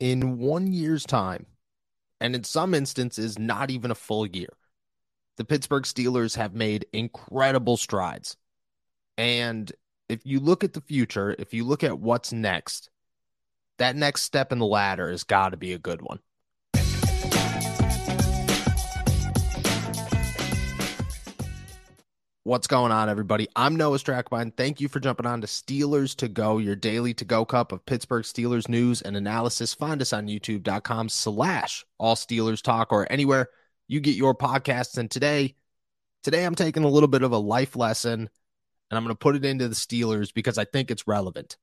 in one year's time, and in some instances, not even a full year, the Pittsburgh Steelers have made incredible strides. And if you look at the future, if you look at what's next, that next step in the ladder has got to be a good one. What's going on, everybody? I'm Noah Strackbein. Thank you for jumping on to Steelers to Go, your daily to go cup of Pittsburgh Steelers news and analysis. Find us on youtube.com slash all Steelers talk or anywhere you get your podcasts. And today, today I'm taking a little bit of a life lesson and I'm going to put it into the Steelers because I think it's relevant.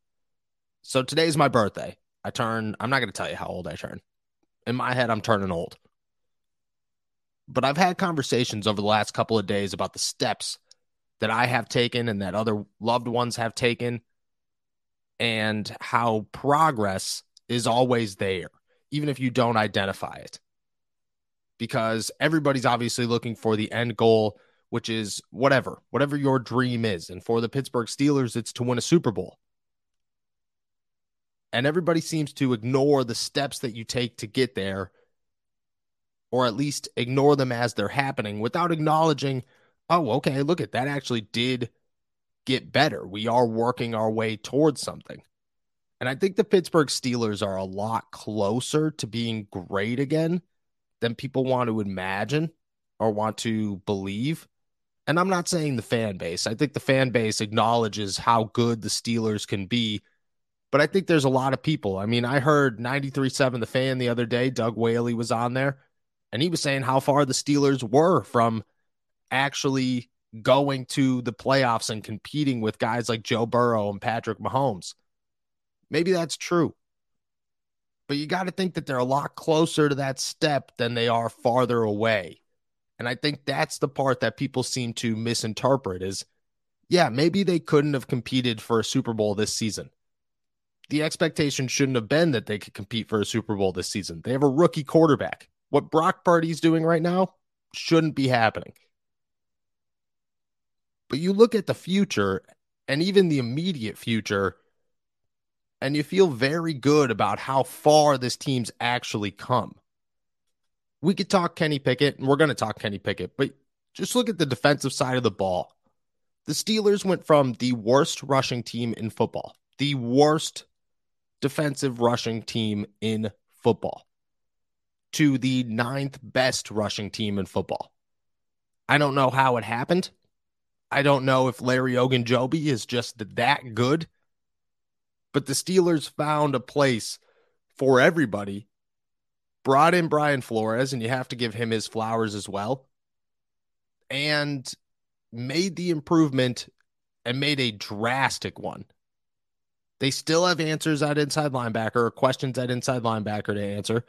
So today's my birthday. I turn, I'm not going to tell you how old I turn. In my head, I'm turning old. But I've had conversations over the last couple of days about the steps that I have taken and that other loved ones have taken, and how progress is always there, even if you don't identify it. Because everybody's obviously looking for the end goal, which is whatever, whatever your dream is. And for the Pittsburgh Steelers, it's to win a Super Bowl. And everybody seems to ignore the steps that you take to get there, or at least ignore them as they're happening without acknowledging oh, okay, look at that actually did get better. We are working our way towards something. And I think the Pittsburgh Steelers are a lot closer to being great again than people want to imagine or want to believe. And I'm not saying the fan base. I think the fan base acknowledges how good the Steelers can be. But I think there's a lot of people. I mean, I heard 93.7 The Fan the other day. Doug Whaley was on there, and he was saying how far the Steelers were from – actually going to the playoffs and competing with guys like Joe Burrow and Patrick Mahomes. Maybe that's true. But you got to think that they're a lot closer to that step than they are farther away. And I think that's the part that people seem to misinterpret is yeah, maybe they couldn't have competed for a Super Bowl this season. The expectation shouldn't have been that they could compete for a Super Bowl this season. They have a rookie quarterback. What Brock Purdy's doing right now shouldn't be happening. But you look at the future and even the immediate future, and you feel very good about how far this team's actually come. We could talk Kenny Pickett, and we're going to talk Kenny Pickett, but just look at the defensive side of the ball. The Steelers went from the worst rushing team in football, the worst defensive rushing team in football, to the ninth best rushing team in football. I don't know how it happened. I don't know if Larry Ogunjobi is just that good, but the Steelers found a place for everybody. Brought in Brian Flores, and you have to give him his flowers as well. And made the improvement and made a drastic one. They still have answers at inside linebacker or questions at inside linebacker to answer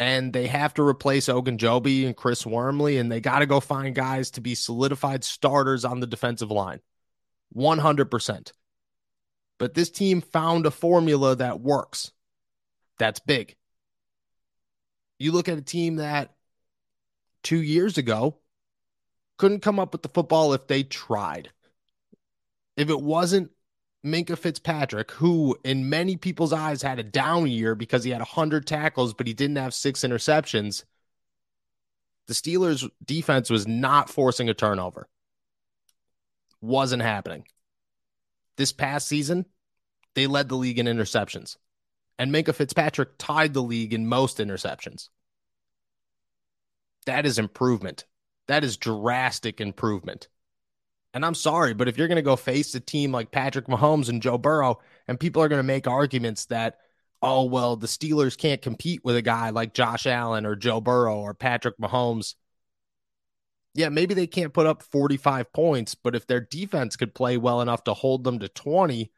and they have to replace Ogunjobi and Chris Wormley, and they got to go find guys to be solidified starters on the defensive line. 100%. But this team found a formula that works. That's big. You look at a team that two years ago couldn't come up with the football if they tried. If it wasn't Minkah Fitzpatrick, who in many people's eyes had a down year because he had 100 tackles, but he didn't have six interceptions, the Steelers' defense was not forcing a turnover. Wasn't happening. This past season, they led the league in interceptions. And Minkah Fitzpatrick tied the league in most interceptions. That is improvement. That is drastic improvement. And I'm sorry, but if you're going to go face a team like Patrick Mahomes and Joe Burrow, and people are going to make arguments that, oh, well, the Steelers can't compete with a guy like Josh Allen or Joe Burrow or Patrick Mahomes. Yeah, maybe they can't put up 45 points, but if their defense could play well enough to hold them to 20,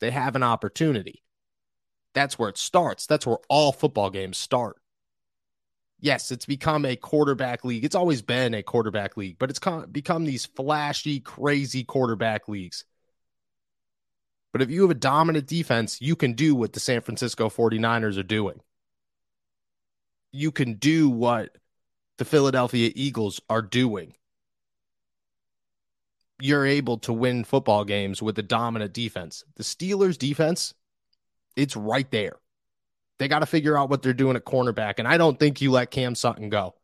they have an opportunity. That's where it starts. That's where all football games start yes, it's become a quarterback league. It's always been a quarterback league, but it's become these flashy, crazy quarterback leagues. But if you have a dominant defense, you can do what the San Francisco 49ers are doing. You can do what the Philadelphia Eagles are doing. You're able to win football games with a dominant defense. The Steelers' defense, it's right there. They got to figure out what they're doing at cornerback. And I don't think you let Cam Sutton go.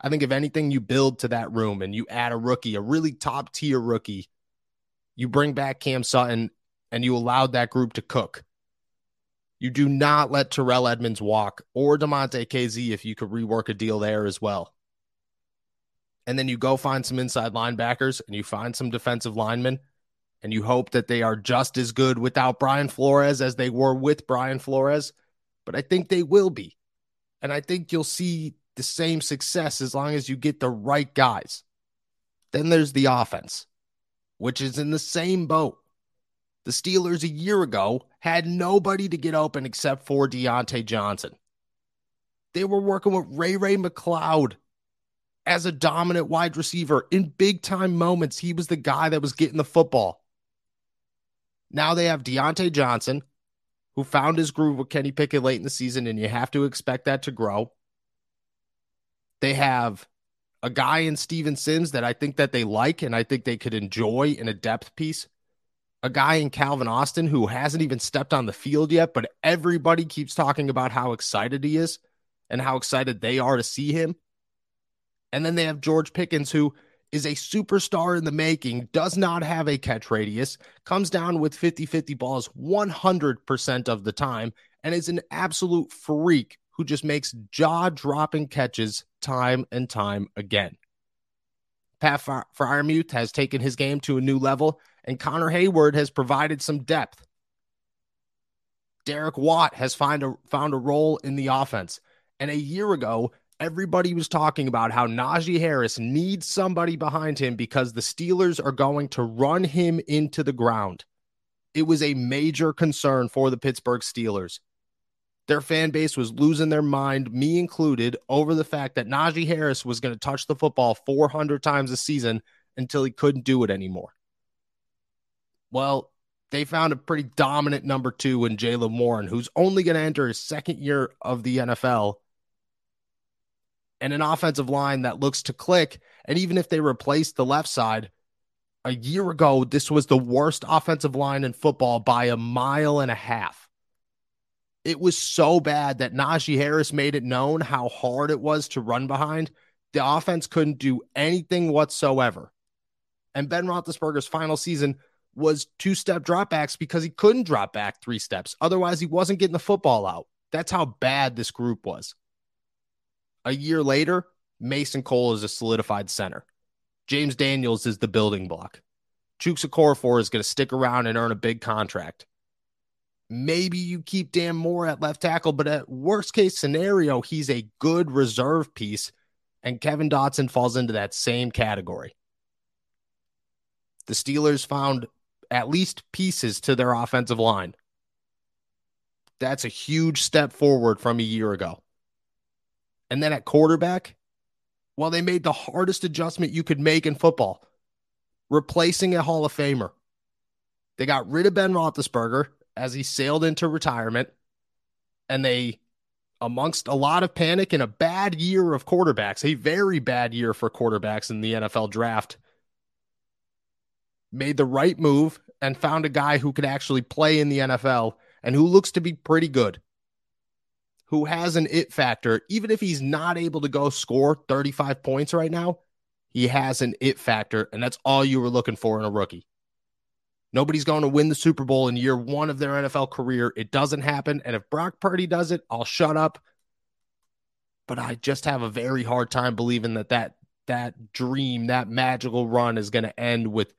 I think if anything, you build to that room and you add a rookie, a really top tier rookie, you bring back Cam Sutton and you allowed that group to cook. You do not let Terrell Edmunds walk or Damontae Kazee if you could rework a deal there as well. And then you go find some inside linebackers and you find some defensive linemen and you hope that they are just as good without Brian Flores as they were with Brian Flores. But I think they will be. And I think you'll see the same success as long as you get the right guys. Then there's the offense, which is in the same boat. The Steelers a year ago had nobody to get open except for Diontae Johnson. They were working with Ray Ray McCloud as a dominant wide receiver. In big time moments, he was the guy that was getting the football. Now they have Diontae Johnson, who found his groove with Kenny Pickett late in the season, and you have to expect that to grow. They have a guy in Steven Sims that I think that they like and I think they could enjoy in a depth piece a guy in Calvin Austin who hasn't even stepped on the field yet, but everybody keeps talking about how excited he is and how excited they are to see him. And then they have George Pickens, who is a superstar in the making, does not have a catch radius, comes down with 50 50 balls 100% of the time, and is an absolute freak who just makes jaw dropping catches time and time again. Pat Freiermuth has taken his game to a new level and Connor Heyward has provided some depth. Derek Watt has find a, found a role in the offense. And a year ago, everybody was talking about how Najee Harris needs somebody behind him because the Steelers are going to run him into the ground. It was a major concern for the Pittsburgh Steelers. Their fan base was losing their mind, me included, over the fact that Najee Harris was going to touch the football 400 times a season until he couldn't do it anymore. Well, they found a pretty dominant number two in Jaylen Warren, who's only going to enter his second year of the NFL, and an offensive line that looks to click. And even if they replace the left side, a year ago, this was the worst offensive line in football by a mile and a half. It was so bad that Najee Harris made it known how hard it was to run behind. The offense couldn't do anything whatsoever. And Ben Roethlisberger's final season was two step dropbacks because he couldn't drop back three steps. Otherwise, he wasn't getting the football out. That's how bad this group was. A year later, Mason Cole is a solidified center. James Daniels is the building block. Chuks Okorafor is going to stick around and earn a big contract. Maybe you keep Dan Moore at left tackle, but at worst case scenario, he's a good reserve piece, and Kevin Dotson falls into that same category. The Steelers found at least pieces to their offensive line. That's a huge step forward from a year ago. And then at quarterback, well, they made the hardest adjustment you could make in football, replacing a Hall of Famer. They got rid of Ben Roethlisberger as he sailed into retirement, and they, amongst a lot of panic and a bad year of quarterbacks, a very bad year for quarterbacks in the NFL draft, made the right move and found a guy who could actually play in the NFL and who looks to be pretty good, who has an it factor. Even if he's not able to go score 35 points right now, he has an it factor, and that's all you were looking for in a rookie. Nobody's going to win the Super Bowl in year one of their NFL career. It doesn't happen. And if Brock Purdy does it, I'll shut up. But I just have a very hard time believing that that, that dream, that magical run is going to end with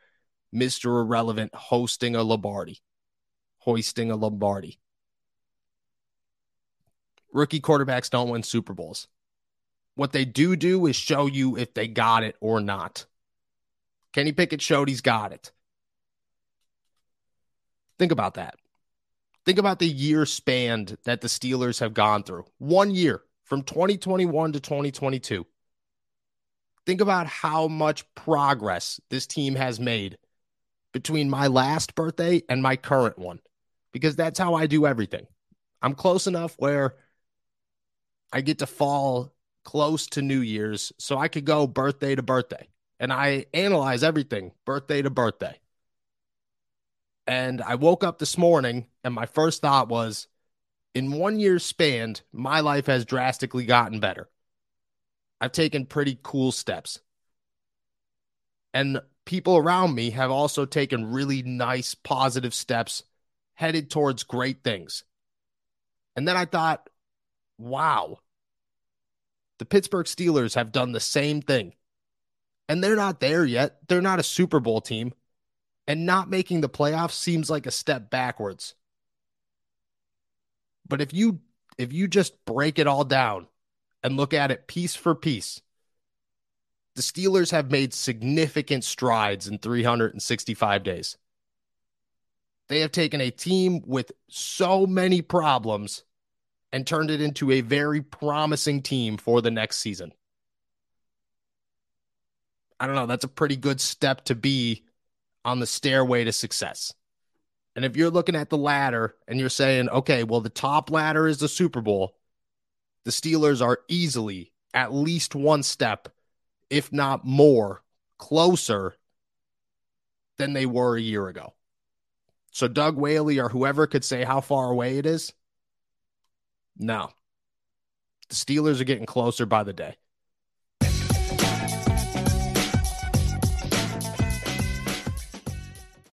Mr. Irrelevant hosting a Lombardi, hoisting a Lombardi. Rookie quarterbacks don't win Super Bowls. What they do do is show you if they got it or not. Kenny Pickett showed he's got it. Think about that. Think about the year spanned that the Steelers have gone through. One year from 2021 to 2022. Think about how much progress this team has made between my last birthday and my current one because that's how I do everything. I'm close enough where I get to fall close to New Year's so I could go birthday to birthday and I analyze everything birthday to birthday. And I woke up this morning and my first thought was in one year's span, my life has drastically gotten better. I've taken pretty cool steps. And people around me have also taken really nice, positive steps headed towards great things. And then I thought, wow, the Pittsburgh Steelers have done the same thing. And they're not there yet. They're not a Super Bowl team. And not making the playoffs seems like a step backwards. But if you if you just break it all down and look at it piece for piece, the Steelers have made significant strides in 365 days. They have taken a team with so many problems and turned it into a very promising team for the next season. I don't know. That's a pretty good step to be on the stairway to success. And if you're looking at the ladder and you're saying, okay, well, the top ladder is the Super Bowl, the Steelers are easily at least one step, if not more, closer than they were a year ago. So, Doug Whaley or whoever could say how far away it is, no. The Steelers are getting closer by the day.